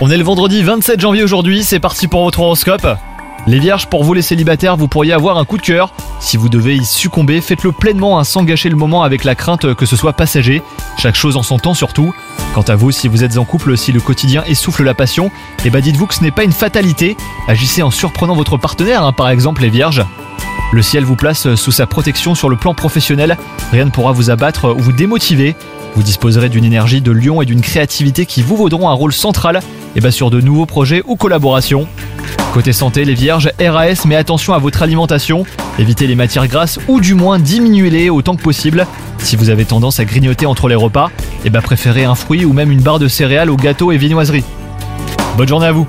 On est le vendredi 27 janvier aujourd'hui, c'est parti pour votre horoscope. Les vierges, pour vous les célibataires, vous pourriez avoir un coup de cœur. Si vous devez y succomber, faites-le pleinement hein, sans gâcher le moment avec la crainte que ce soit passager. Chaque chose en son temps surtout. Quant à vous, si vous êtes en couple, si le quotidien essouffle la passion, eh bah dites-vous que ce n'est pas une fatalité. Agissez en surprenant votre partenaire, hein, par exemple les vierges. Le ciel vous place sous sa protection sur le plan professionnel. Rien ne pourra vous abattre ou vous démotiver. Vous disposerez d'une énergie de lion et d'une créativité qui vous vaudront un rôle central et bah sur de nouveaux projets ou collaborations. Côté santé, les vierges, RAS, mais attention à votre alimentation. Évitez les matières grasses ou du moins diminuez-les autant que possible. Si vous avez tendance à grignoter entre les repas, et bah préférez un fruit ou même une barre de céréales au gâteau et viennoiserie. Bonne journée à vous